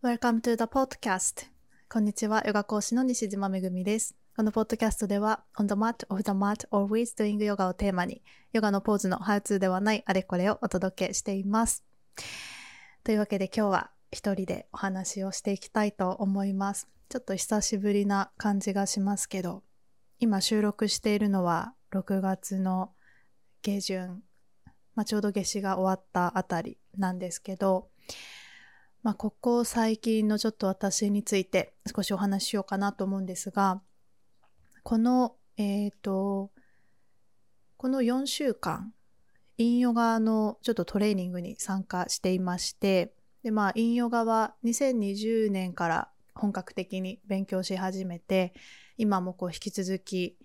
Welcome to the podcast. こんにちは、ヨガ講師の西島めぐみです。このポッドキャストでは、on the mat, off the mat, always doing yoga をテーマに、ヨガのポーズのハウツーではないあれこれをお届けしています。というわけで今日は一人でお話をしていきたいと思います。ちょっと久しぶりな感じがしますけど、今収録しているのは6月の下旬、まあ、ちょうど夏至が終わったあたりなんですけど、まあ、ここ最近のちょっと私について少しお話ししようかなと思うんですが、この、えっ、ー、と、この4週間、インヨガのちょっとトレーニングに参加していまして、で、まあ、インヨガは2020年から本格的に勉強し始めて、今もこう引き続き、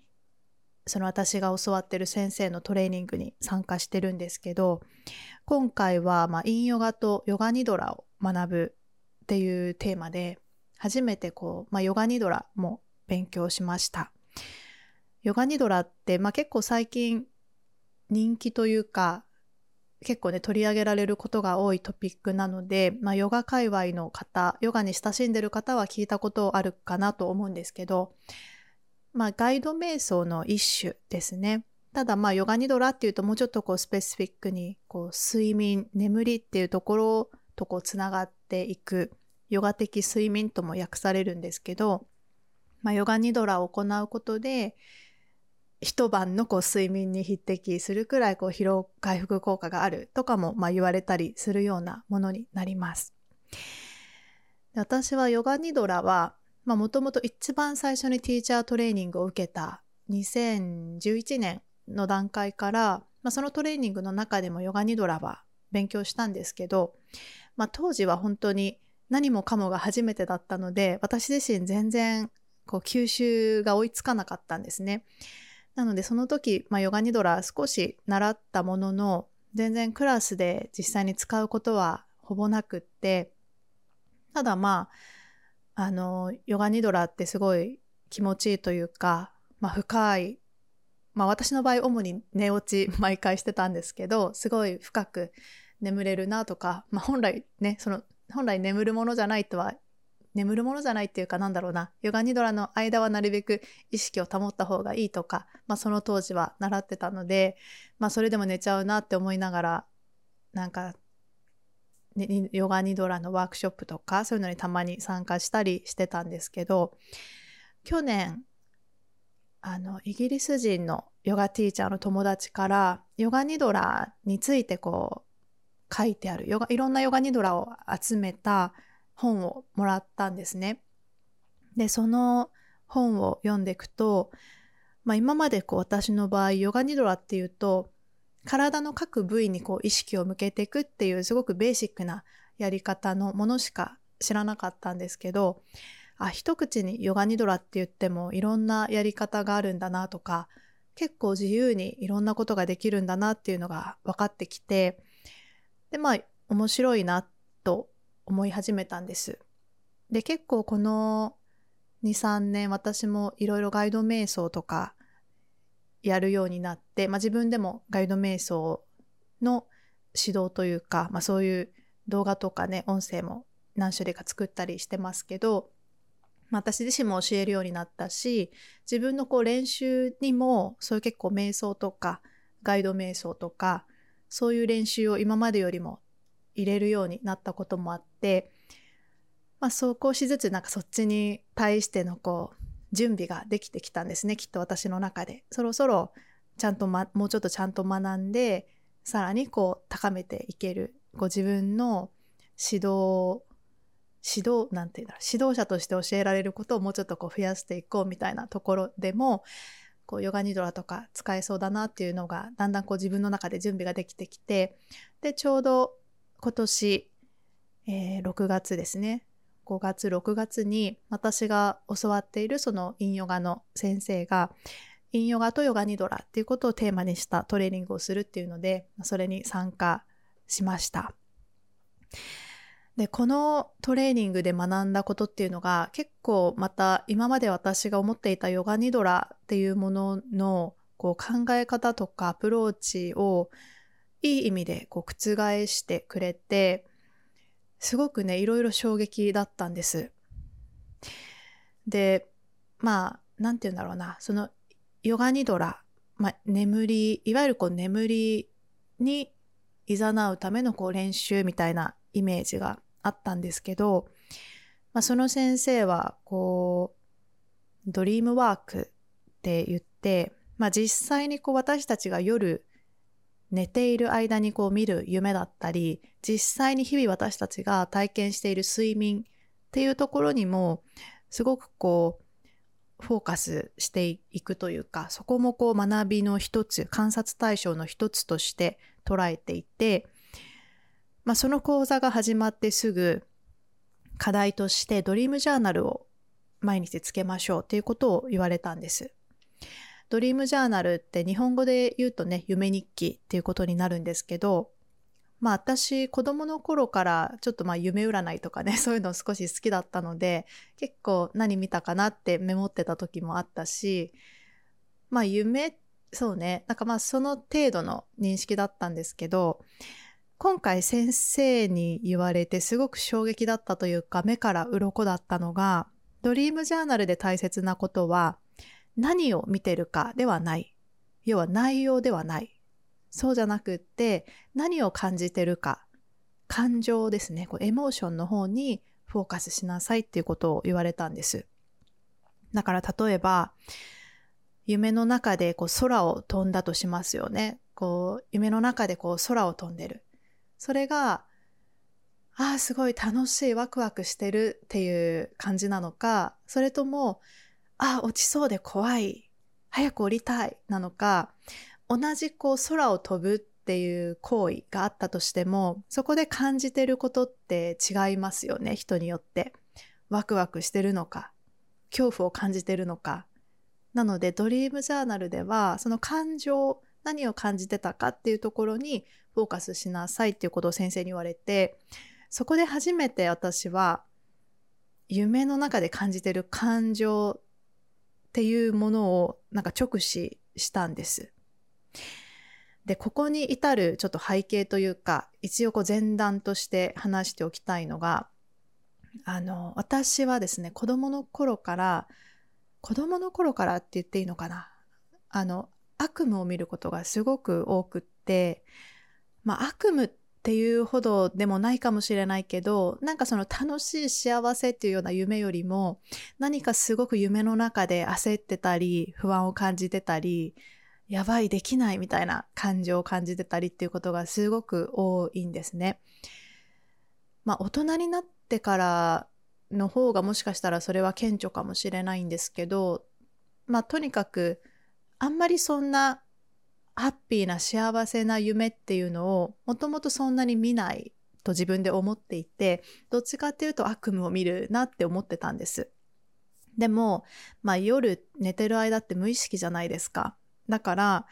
その私が教わってる先生のトレーニングに参加してるんですけど、今回は、まあ、インヨガとヨガニドラを学ぶっていうテーマで、初めてこう、まあ、ヨガニドラも勉強しました。ヨガニドラって、まあ、結構最近人気というか、結構ね、取り上げられることが多いトピックなので、まあ、ヨガ界隈の方、ヨガに親しんでる方は聞いたことあるかなと思うんですけど、まあ、ガイド瞑想の一種ですね。ただ、まあ、ヨガニドラっていうともうちょっとこう、スペシフィックに、こう、睡眠、眠りっていうところとこう、つながっていく、ヨガ的睡眠とも訳されるんですけど、まあ、ヨガニドラを行うことで、一晩のこう睡眠に匹敵するくらいこう疲労回復効果があるとかもま言われたりするようなものになります。私はヨガニドラはもともと一番最初にティーチャートレーニングを受けた2011年の段階から、まあ、そのトレーニングの中でもヨガニドラは勉強したんですけど、まあ、当時は本当に何もかもが初めてだったので私自身全然こう吸収が追いつかなかったんですね。なのでその時、まあ、ヨガニドラ少し習ったものの全然クラスで実際に使うことはほぼなくってただまああのヨガニドラってすごい気持ちいいというか、まあ、深いまあ私の場合主に寝落ち毎回してたんですけどすごい深く眠れるなとか、まあ、本来ねその本来眠るものじゃないとは眠るものじゃないっていうかなんだろうなヨガニドラの間はなるべく意識を保った方がいいとか、まあ、その当時は習ってたので、まあ、それでも寝ちゃうなって思いながらなんか、ね、ヨガニドラのワークショップとかそういうのにたまに参加したりしてたんですけど去年あのイギリス人のヨガティーチャーの友達からヨガニドラについてこう書いてあるヨガいろんなヨガニドラを集めた本をもらったんですね。で、その本を読んでいくと、まあ、今までこう私の場合ヨガニドラっていうと体の各部位にこう意識を向けていくっていうすごくベーシックなやり方のものしか知らなかったんですけどあ一口にヨガニドラって言ってもいろんなやり方があるんだなとか結構自由にいろんなことができるんだなっていうのが分かってきてでまあ面白いなと思い始めたんです。で結構この23年私もいろいろガイド瞑想とかやるようになって、まあ、自分でもガイド瞑想の指導というか、まあ、そういう動画とかね音声も何種類か作ったりしてますけど、まあ、私自身も教えるようになったし自分のこう練習にもそういう結構瞑想とかガイド瞑想とかそういう練習を今までよりも入れるようになったこともあって、まあ、そう少しずつなんかそっちに対してのこう準備ができてきたんですねきっと私の中で。そろそろちゃんと、ま、もうちょっとちゃんと学んでさらにこう高めていけるご自分の指導指導なんていうんだろう指導者として教えられることをもうちょっとこう増やしていこうみたいなところでもこうヨガニドラとか使えそうだなっていうのがだんだんこう自分の中で準備ができてきてでちょうど今年、えー、6月ですね。5月6月に私が教わっているそのインヨガの先生がインヨガとヨガニドラっていうことをテーマにしたトレーニングをするっていうのでそれに参加しました。でこのトレーニングで学んだことっていうのが結構また今まで私が思っていたヨガニドラっていうもののこう考え方とかアプローチをいい意味でこう覆してくれてすごくね、いろいろ衝撃だったんです。で、まあ、なんて言うんだろうな、そのヨガニドラ、まあ、眠り、いわゆるこう眠りに誘うためのこう練習みたいなイメージがあったんですけど、まあ、その先生はこうドリームワークって言って、まあ、実際にこう私たちが夜寝ている間にこう見る夢だったり実際に日々私たちが体験している睡眠っていうところにもすごくこうフォーカスしていくというかそこもこう学びの一つ観察対象の一つとして捉えていて、まあ、その講座が始まってすぐ課題としてドリームジャーナルを毎日つけましょうということを言われたんです。ドリームジャーナルって日本語で言うとね夢日記っていうことになるんですけどまあ私子供の頃からちょっとまあ夢占いとかね そういうの少し好きだったので結構何見たかなってメモってた時もあったしまあ夢そうねなんかまあその程度の認識だったんですけど今回先生に言われてすごく衝撃だったというか目から鱗だったのがドリームジャーナルで大切なことは何を見てるかではない。要は内容ではない。そうじゃなくって何を感じてるか。感情ですね。こうエモーションの方にフォーカスしなさいっていうことを言われたんです。だから例えば夢の中でこう空を飛んだとしますよね。こう夢の中でこう空を飛んでる。それがああすごい楽しいワクワクしてるっていう感じなのかそれともああ落ちそうで怖い早く降りたいなのか同じこう空を飛ぶっていう行為があったとしてもそこで感じてることって違いますよね人によって。ワクワクしてるのか恐怖を感じてるのか。なのでドリームジャーナルではその感情何を感じてたかっていうところにフォーカスしなさいっていうことを先生に言われてそこで初めて私は夢の中で感じてる感情っていうものをなんか直視したんです。で、ここに至るちょっと背景というか、一応こう前段として話しておきたいのが、あの、私はですね、子供の頃から、子供の頃からって言っていいのかな？あの、悪夢を見ることがすごく多くって、まあ悪夢っていうほどでもないかもしれないけど、なんかその楽しい幸せっていうような夢よりも、何かすごく夢の中で焦ってたり、不安を感じてたり、やばいできないみたいな感情を感じてたりっていうことがすごく多いんですね。まあ大人になってからの方がもしかしたらそれは顕著かもしれないんですけどまあとにかくあんまりそんなハッピーな幸せな夢っていうのをもともとそんなに見ないと自分で思っていてどっちかっていうと悪夢を見るなって思ってたんです。でも、まあ、夜寝てる間って無意識じゃないですか。だから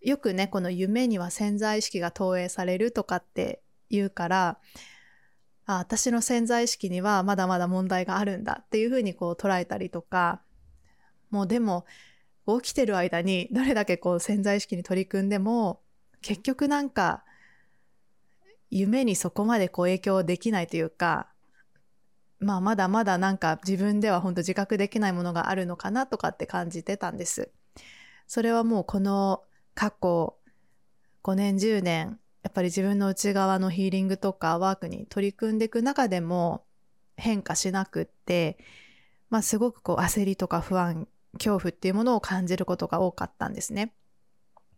よくねこの夢には潜在意識が投影されるとかって言うからあ私の潜在意識にはまだまだ問題があるんだっていうふうにこう捉えたりとかもうでも起きてる間にどれだけこう潜在意識に取り組んでも結局なんか夢にそこまでこう影響できないというかまあまだまだなんか自分では本当自覚できないものがあるのかなとかって感じてたんです。それはもうこの過去5年10年やっぱり自分の内側のヒーリングとかワークに取り組んでいく中でも変化しなくって、まあ、すごくこう焦りとか不安恐怖っていうものを感じることが多かったんですね。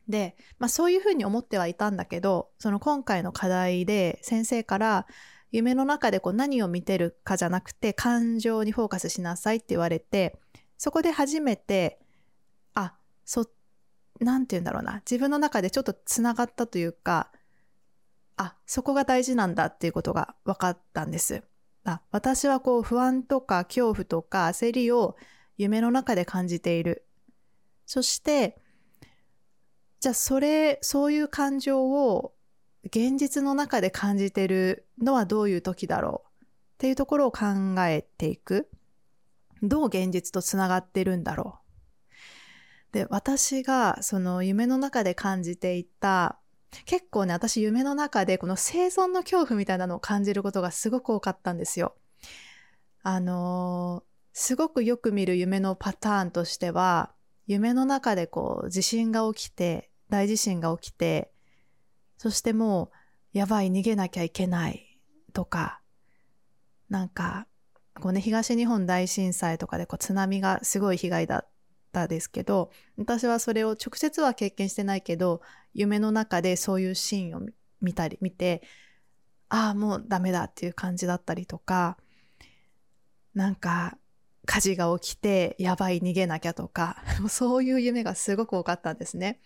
で、まあ、そういうふうに思ってはいたんだけどその今回の課題で先生から夢の中でこう何を見てるかじゃなくて感情にフォーカスしなさいって言われてそこで初めてあそ、なんて言うんだろうな。自分の中でちょっとつながったというか、あ、そこが大事なんだっていうことが分かったんです。あ私はこう不安とか恐怖とか焦りを夢の中で感じている。そして、じゃあそれ、そういう感情を現実の中で感じてるのはどういう時だろう？っていうところを考えていく。どう現実とつながってるんだろう？で私がその夢の中で感じていた結構ね、私夢の中でこの生存の恐怖みたいなのを感じることがすごく多かったんですよ。あの、すごくよく見る夢のパターンとしては、夢の中でこう地震が起きて、大地震が起きて、そしてもうやばい逃げなきゃいけないとか、なんか、こうね、東日本大震災とかでこう津波がすごい被害だったですけど、私はそれを直接は経験してないけど、夢の中でそういうシーンを見たり、見て、ああ、もうダメだっていう感じだったりとか、なんか、火事が起きて、やばい逃げなきゃとか、そういう夢がすごく多かったんですね。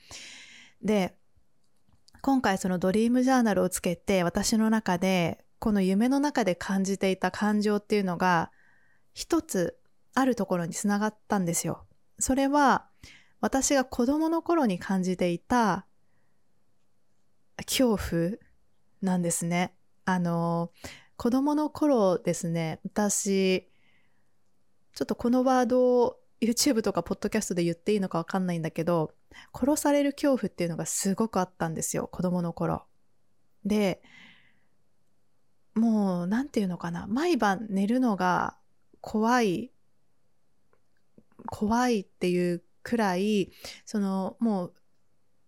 で、今回そのドリームジャーナルをつけて、私の中で、この夢の中で感じていた感情っていうのが、一つあるところにつながったんですよ。それは、私が子供の頃に感じていた恐怖なんですね。あの、子供の頃ですね、私、ちょっとこのワードを YouTube とかポッドキャストで言っていいのかわかんないんだけど、殺される恐怖っていうのがすごくあったんですよ、子供の頃。で、もう、なんていうのかな、毎晩寝るのが怖い、怖いっていうくらい、その、もう、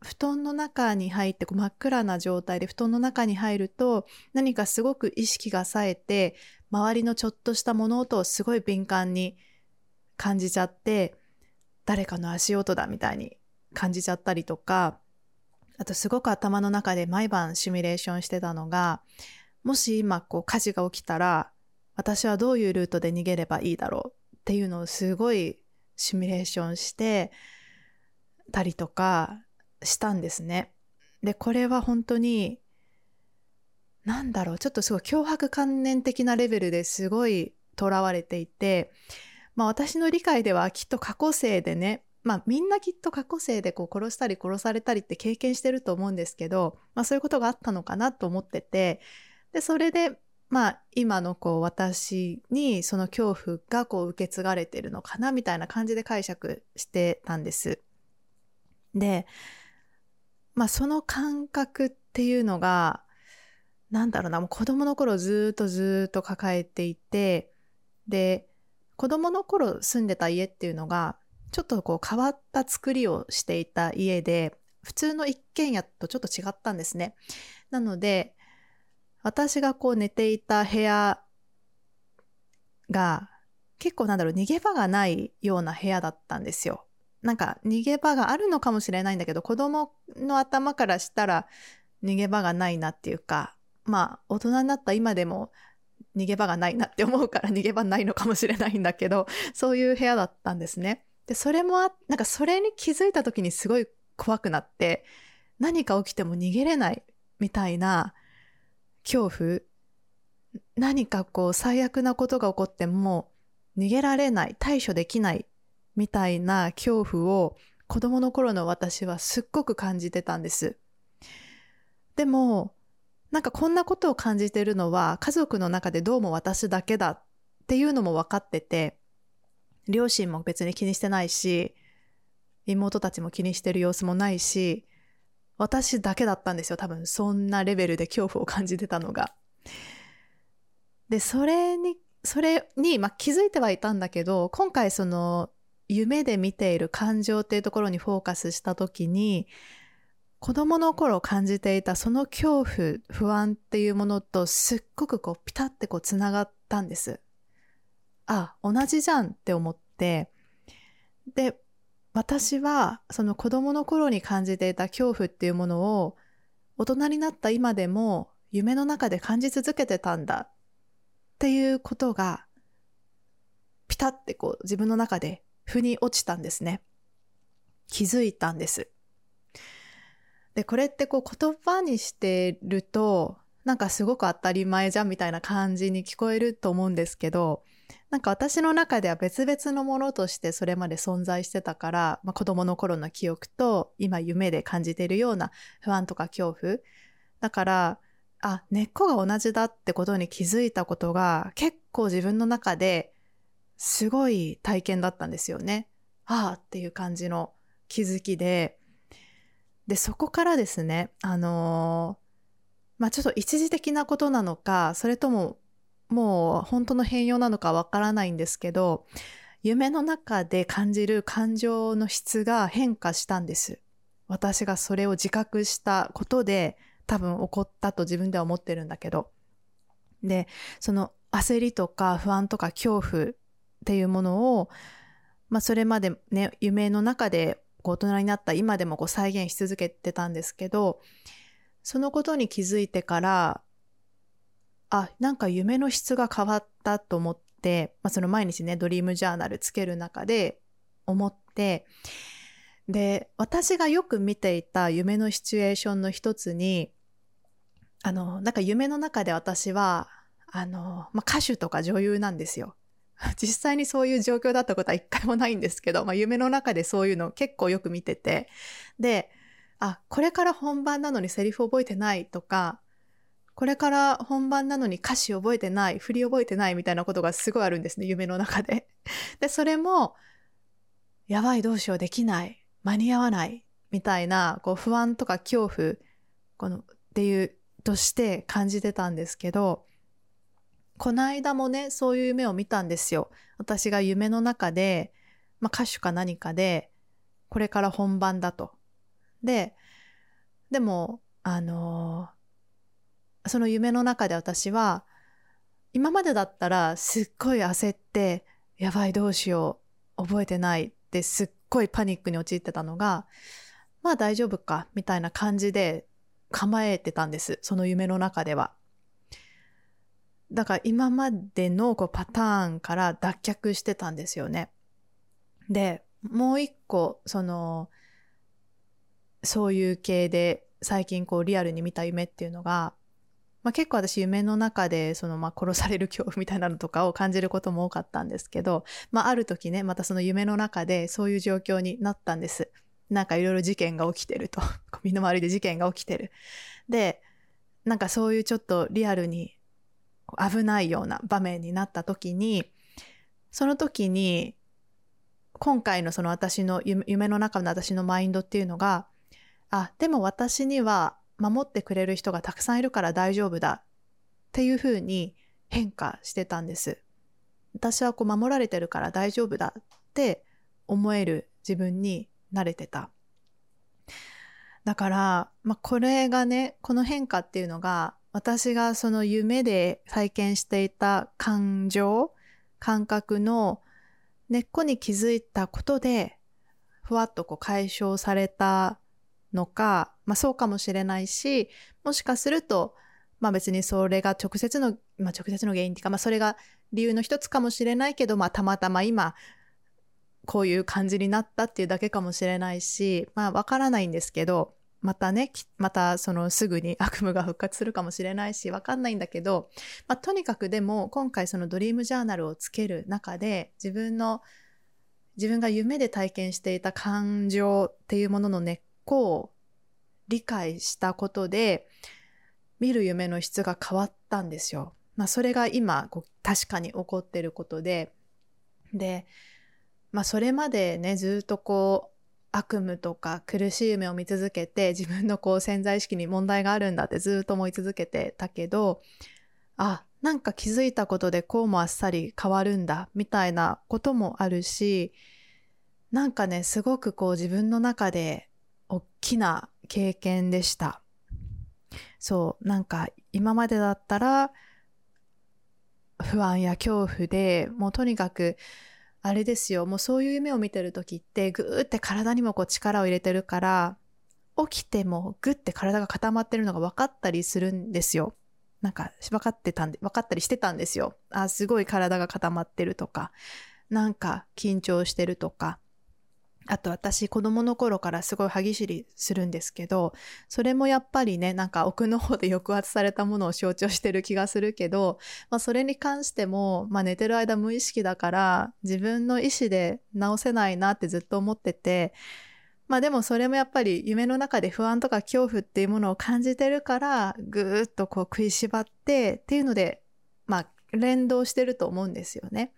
布団の中に入って真っ暗な状態で布団の中に入ると何かすごく意識が冴えて周りのちょっとした物音をすごい敏感に感じちゃって誰かの足音だみたいに感じちゃったりとかあとすごく頭の中で毎晩シミュレーションしてたのがもし今こう火事が起きたら私はどういうルートで逃げればいいだろうっていうのをすごいシミュレーションしてたりとかしたんですね。で、これは本当に、なんだろう、ちょっとすごい脅迫観念的なレベルですごい囚われていて、まあ私の理解ではきっと過去生でね、まあみんなきっと過去生でこう殺したり殺されたりって経験してると思うんですけど、まあそういうことがあったのかなと思ってて、で、それでまあ今のこう私にその恐怖がこう受け継がれてるのかなみたいな感じで解釈してたんです。で、まあその感覚っていうのが、なんだろうな、もう子供の頃ずっとずっと抱えていて、で、子供の頃住んでた家っていうのが、ちょっとこう変わった作りをしていた家で、普通の一軒家とちょっと違ったんですね。なので、私がこう寝ていた部屋が結構なんだろう逃げ場がないような部屋だったんですよ。なんか逃げ場があるのかもしれないんだけど、子供の頭からしたら逃げ場がないなっていうか、まあ大人になった今でも逃げ場がないなって思うから逃げ場ないのかもしれないんだけど、そういう部屋だったんですね。で、それもあ、なんかそれに気づいた時にすごい怖くなって、何か起きても逃げれないみたいな恐怖、何かこう最悪なことが起こっても逃げられない、対処できないみたいな恐怖を子供の頃の私はすっごく感じてたんです。でも、なんかこんなことを感じてるのは家族の中でどうも私だけだっていうのも分かってて、両親も別に気にしてないし、妹たちも気にしてる様子もないし、私だけだったんですよ。多分そんなレベルで恐怖を感じてたのが。で、それに、それに、まあ、気づいてはいたんだけど、今回その夢で見ている感情っていうところにフォーカスした時に子供の頃感じていたその恐怖不安っていうものとすっごくこうピタってこうつながったんですあ同じじゃんって思ってで私はその子供の頃に感じていた恐怖っていうものを大人になった今でも夢の中で感じ続けてたんだっていうことがピタってこう自分の中で腑に落ちたんですね。気づいたんです。で、これってこう言葉にしてると、なんかすごく当たり前じゃんみたいな感じに聞こえると思うんですけど、なんか私の中では別々のものとしてそれまで存在してたから、まあ、子供の頃の記憶と今夢で感じているような不安とか恐怖。だから、あ、根っこが同じだってことに気づいたことが結構自分の中ですごい体験だったんですよね。ああっていう感じの気づきで。で、そこからですね、あのー、まあ、ちょっと一時的なことなのか、それとももう本当の変容なのかわからないんですけど、夢の中で感じる感情の質が変化したんです。私がそれを自覚したことで多分起こったと自分では思ってるんだけど。で、その焦りとか不安とか恐怖っていうものを、まあそれまでね、夢の中で大人になった今でもこう再現し続けてたんですけど、そのことに気づいてから、あ、なんか夢の質が変わったと思って、まあ、その毎日ね、ドリームジャーナルつける中で思って、で、私がよく見ていた夢のシチュエーションの一つに、あの、なんか夢の中で私は、あの、まあ、歌手とか女優なんですよ。実際にそういう状況だったことは一回もないんですけど、まあ、夢の中でそういうの結構よく見てて、で、あ、これから本番なのにセリフ覚えてないとか、これから本番なのに歌詞覚えてない、振り覚えてないみたいなことがすごいあるんですね、夢の中で。で、それも、やばい、どうしよう、できない、間に合わない、みたいな、こう、不安とか恐怖、この、っていう、として感じてたんですけど、この間もね、そういう夢を見たんですよ。私が夢の中で、まあ、歌手か何かで、これから本番だと。で、でも、あのその夢の中で私は、今までだったらすっごい焦って、やばいどうしよう、覚えてないってすっごいパニックに陥ってたのが、まあ大丈夫か、みたいな感じで構えてたんです。その夢の中では。だから今までのこうパターンから脱却してたんですよね。で、もう一個、その、そういう系で最近こうリアルに見た夢っていうのが、まあ、結構私夢の中でそのまあ殺される恐怖みたいなのとかを感じることも多かったんですけど、まあ、ある時ね、またその夢の中でそういう状況になったんです。なんかいろいろ事件が起きてると。身の回りで事件が起きてる。で、なんかそういうちょっとリアルに危ないような場面になった時に、その時に、今回のその私の夢の中の私のマインドっていうのが、あ、でも私には守ってくれる人がたくさんいるから大丈夫だっていうふうに変化してたんです。私はこう守られてるから大丈夫だって思える自分に慣れてた。だから、まあ、これがね、この変化っていうのが私がその夢で体験していた感情、感覚の根っこに気づいたことで、ふわっとこう解消されたのか、まあそうかもしれないし、もしかすると、まあ別にそれが直接の、まあ直接の原因っていうか、まあそれが理由の一つかもしれないけど、まあたまたま今、こういう感じになったっていうだけかもしれないし、まあわからないんですけど、またね、またそのすぐに 悪夢が復活するかもしれないし、わかんないんだけど、まあとにかくでも今回そのドリームジャーナルをつける中で自分の自分が夢で体験していた感情っていうものの根っこを理解したことで、見る夢の質が変わったんですよ。まあそれが今こう確かに起こってることで、で、まあそれまでね、ずっとこう悪夢とか苦しい夢を見続けて自分のこう潜在意識に問題があるんだってずっと思い続けてたけど、あ、なんか気づいたことでこうもあっさり変わるんだみたいなこともあるし、なんかね、すごくこう自分の中で大きな経験でした。そう、なんか今までだったら不安や恐怖でもうとにかくあれですよ、もうそういう夢を見てる時ってぐーって体にもこう力を入れてるから起きてもぐって体が固まってるのが分かったりするんですよ。なんか分かってたんで、分かったりしてたんですよ。あ、すごい体が固まってるとか、なんか緊張してるとか、あと私子供の頃からすごい歯ぎしりするんですけど、それもやっぱりね、なんか奥の方で抑圧されたものを象徴してる気がするけど、まあそれに関しても、まあ寝てる間無意識だから自分の意思で治せないなってずっと思ってて、まあでもそれもやっぱり夢の中で不安とか恐怖っていうものを感じてるから、ぐーっとこう食いしばってっていうので、まあ連動してると思うんですよね。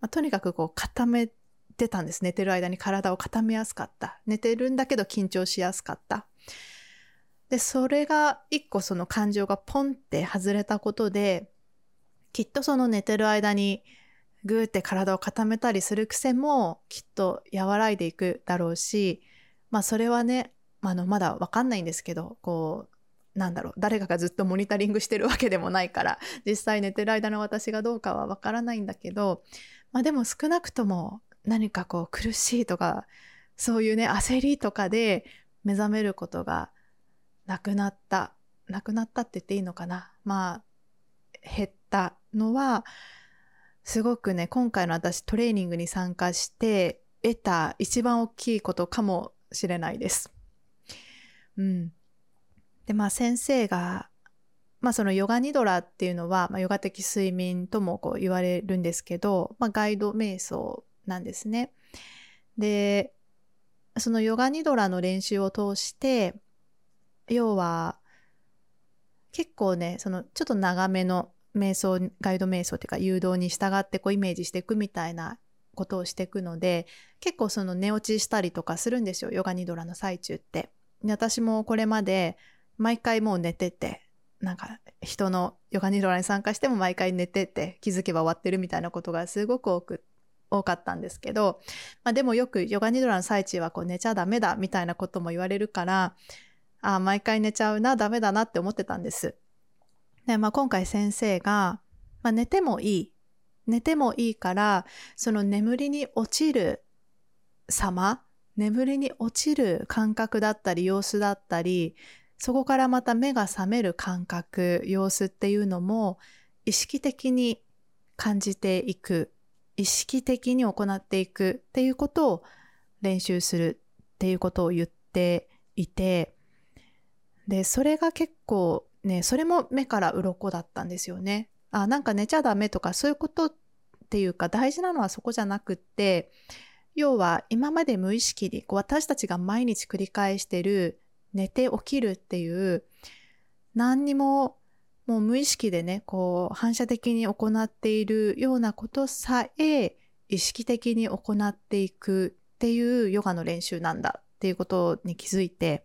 まあ、とにかくこう固めてたんです。寝てる間に体を固めやすかった。寝てるんだけど緊張しやすかった。で、それが一個その感情がポンって外れたことで、きっとその寝てる間にグーって体を固めたりする癖もきっと和らいでいくだろうし、まあそれはね、あのまだわかんないんですけど、こう、なんだろう、誰かがずっとモニタリングしてるわけでもないから、実際寝てる間の私がどうかはわからないんだけど、まあでも少なくとも何かこう苦しいとか、そういうね、焦りとかで目覚めることがなくなった。なくなったって言っていいのかな。まあ、減ったのは、すごくね、今回の私トレーニングに参加して得た一番大きいことかもしれないです。うん。で、まあ先生が、まあそのヨガニドラっていうのは、まあ、ヨガ的睡眠ともこう言われるんですけど、まあガイド瞑想なんですね。で、そのヨガニドラの練習を通して、要は、結構ね、そのちょっと長めの瞑想、ガイド瞑想っていうか誘導に従ってこうイメージしていくみたいなことをしていくので、結構その寝落ちしたりとかするんですよ、ヨガニドラの最中って。で私もこれまで毎回もう寝てて、なんか人のヨガニドラに参加しても毎回寝てて気づけば終わってるみたいなことがすごく多く多かったんですけど、まあ、でもよくヨガニドラの最中はこう寝ちゃダメだみたいなことも言われるからああ毎回寝ちゃうなダメだなって思ってたんです。で、まあ、今回先生が、まあ、寝てもいい寝てもいいからその眠りに落ちる様眠りに落ちる感覚だったり様子だったりそこからまた目が覚める感覚様子っていうのも意識的に感じていく意識的に行っていくっていうことを練習するっていうことを言っていて、で、それが結構ね、それも目から鱗だったんですよね。あ、なんか寝ちゃダメとかそういうことっていうか大事なのはそこじゃなくって、要は今まで無意識にこう私たちが毎日繰り返してる寝て起きるっていう何にももう無意識でね、こう反射的に行っているようなことさえ意識的に行っていくっていうヨガの練習なんだっていうことに気づいて、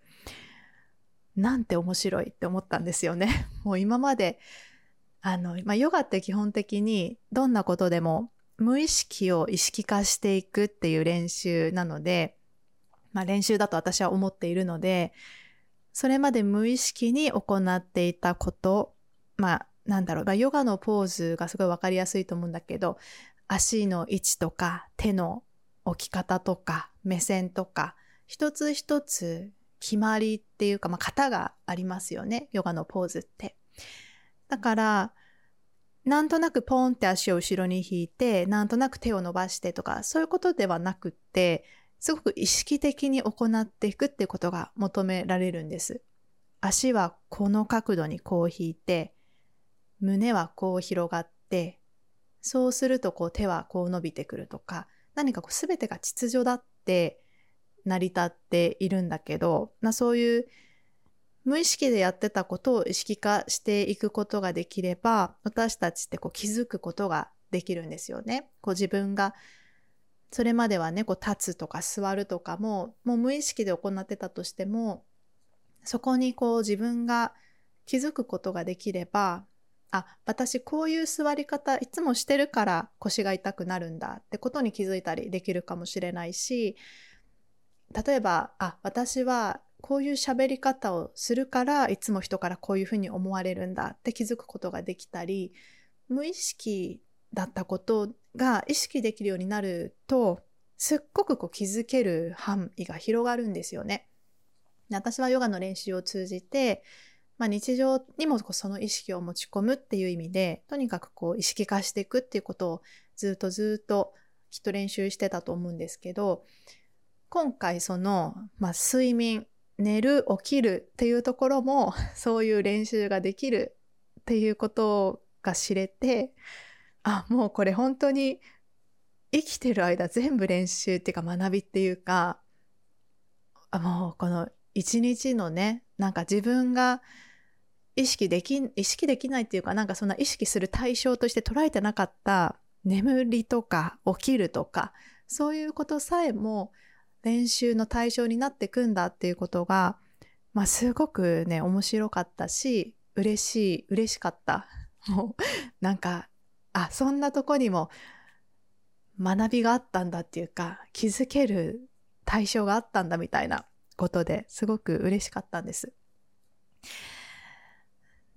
なんて面白いって思ったんですよね。もう今まで、あの、まあ、ヨガって基本的にどんなことでも無意識を意識化していくっていう練習なので、まあ、練習だと私は思っているので、それまで無意識に行っていたことまあ、なんだろう、まあ、ヨガのポーズがすごいわかりやすいと思うんだけど、足の位置とか手の置き方とか目線とか、一つ一つ決まりっていうか、まあ、型がありますよね。ヨガのポーズって。だから、なんとなくポンって足を後ろに引いて、なんとなく手を伸ばしてとか、そういうことではなくって、すごく意識的に行っていくっていうことが求められるんです。足はこの角度にこう引いて、胸はこう広がって、そうするとこう手はこう伸びてくるとか、何かこう全てが秩序だって成り立っているんだけど、まあ、そういう無意識でやってたことを意識化していくことができれば、私たちってこう気づくことができるんですよね。こう自分がそれまではね、こう立つとか座るとかも、もう無意識で行ってたとしても、そこにこう自分が気づくことができれば、あ、私こういう座り方いつもしてるから腰が痛くなるんだってことに気づいたりできるかもしれないし、例えば、あ、私はこういう喋り方をするからいつも人からこういうふうに思われるんだって気づくことができたり、無意識だったことが意識できるようになると、すっごくこう気づける範囲が広がるんですよね。私はヨガの練習を通じて、まあ、日常にもその意識を持ち込むっていう意味で、とにかくこう意識化していくっていうことをずっとずっときっと練習してたと思うんですけど、今回その、まあ、睡眠、寝る、起きるっていうところも、そういう練習ができるっていうことが知れて、あ、もうこれ本当に生きてる間全部練習っていうか学びっていうか、あもうこの一日のね、なんか自分が意識でき、意識できないっていうか、なんかそんな意識する対象として捉えてなかった眠りとか起きるとか、そういうことさえも練習の対象になってくんだっていうことがまあすごくね、面白かったし、嬉しい、嬉しかった。もう、なんか、あ、そんなとこにも学びがあったんだっていうか、気づける対象があったんだみたいなことですごく嬉しかったんです。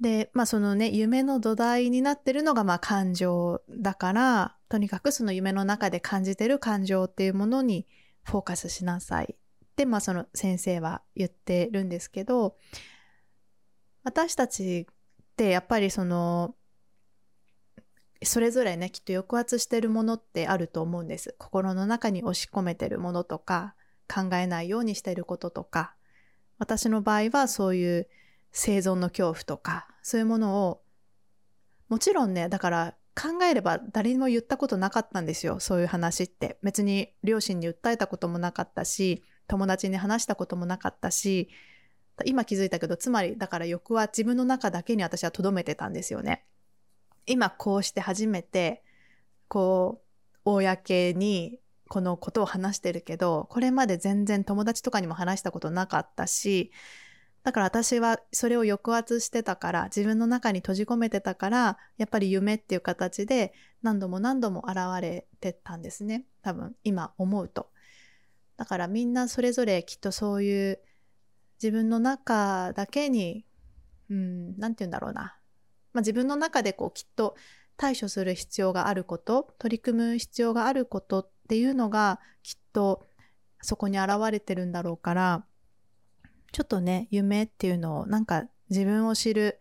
で、まあそのね、夢の土台になってるのがまあ感情だから、とにかくその夢の中で感じてる感情っていうものにフォーカスしなさいってまあその先生は言ってるんですけど、私たちってやっぱりその、それぞれね、きっと抑圧してるものってあると思うんです。心の中に押し込めてるものとか、考えないようにしてることとか、私の場合はそういう生存の恐怖とか、そういうものを、もちろんね、だから考えれば誰にも言ったことなかったんですよ、そういう話って。別に両親に訴えたこともなかったし、友達に話したこともなかったし、今気づいたけど、つまりだから欲は自分の中だけに私は留めてたんですよね。今こうして初めて、こう、公にこのことを話してるけど、これまで全然友達とかにも話したことなかったし、だから私はそれを抑圧してたから、自分の中に閉じ込めてたから、やっぱり夢っていう形で何度も何度も現れてたんですね。多分今思うと。だからみんなそれぞれきっとそういう自分の中だけに、うん、なんて言うんだろうな。まあ、自分の中でこうきっと対処する必要があること、取り組む必要があることっていうのがきっとそこに現れてるんだろうから、ちょっとね、夢っていうのをなんか自分を知る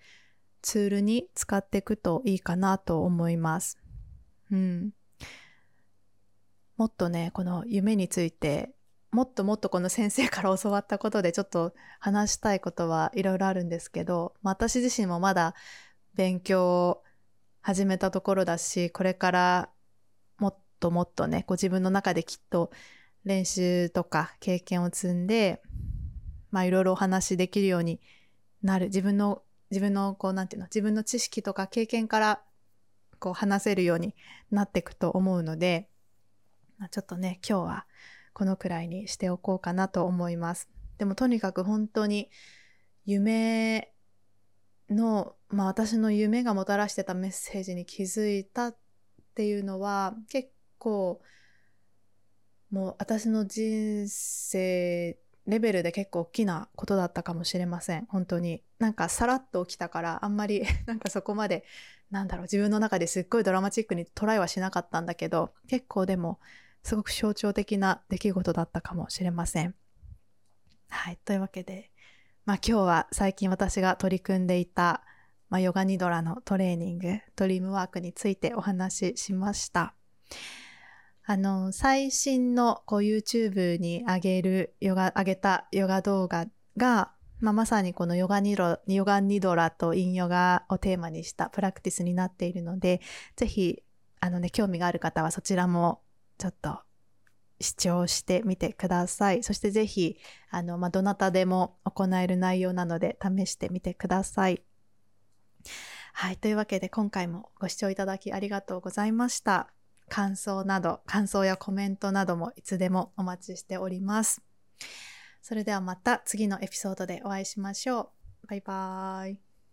ツールに使っていくといいかなと思います。うん。もっとね、この夢について、もっともっとこの先生から教わったことでちょっと話したいことはいろいろあるんですけど、まあ、私自身もまだ勉強を始めたところだし、これからもっともっとね、こう自分の中できっと練習とか経験を積んで、まあいろいろお話できるようになる。自分の、自分のこうなんていうの、自分の知識とか経験からこう話せるようになっていくと思うので、まあ、ちょっとね、今日はこのくらいにしておこうかなと思います。でもとにかく本当に夢の、まあ私の夢がもたらしてたメッセージに気づいたっていうのは結構もう私の人生レベルで結構大きなことだったかもしれません。本当に。なんかさらっと起きたから、あんまり なんかそこまで、なんだろう、自分の中ですっごいドラマチックにトライはしなかったんだけど、結構でも、すごく象徴的な出来事だったかもしれません。はい。というわけで、まあ今日は最近私が取り組んでいた、まあ、ヨガニドラのトレーニング、ドリームワークについてお話ししました。あの、最新のこう YouTube に上げるヨガ、上げたヨガ動画が、まあ、まさにこのヨガニロ、ヨガニドラとインヨガをテーマにしたプラクティスになっているので、ぜひ、あのね、興味がある方はそちらもちょっと視聴してみてください。そしてぜひ、あの、まあ、どなたでも行える内容なので試してみてください。はい。というわけで今回もご視聴いただきありがとうございました。感想など、感想やコメントなどもいつでもお待ちしております。それではまた次のエピソードでお会いしましょう。バイバーイ。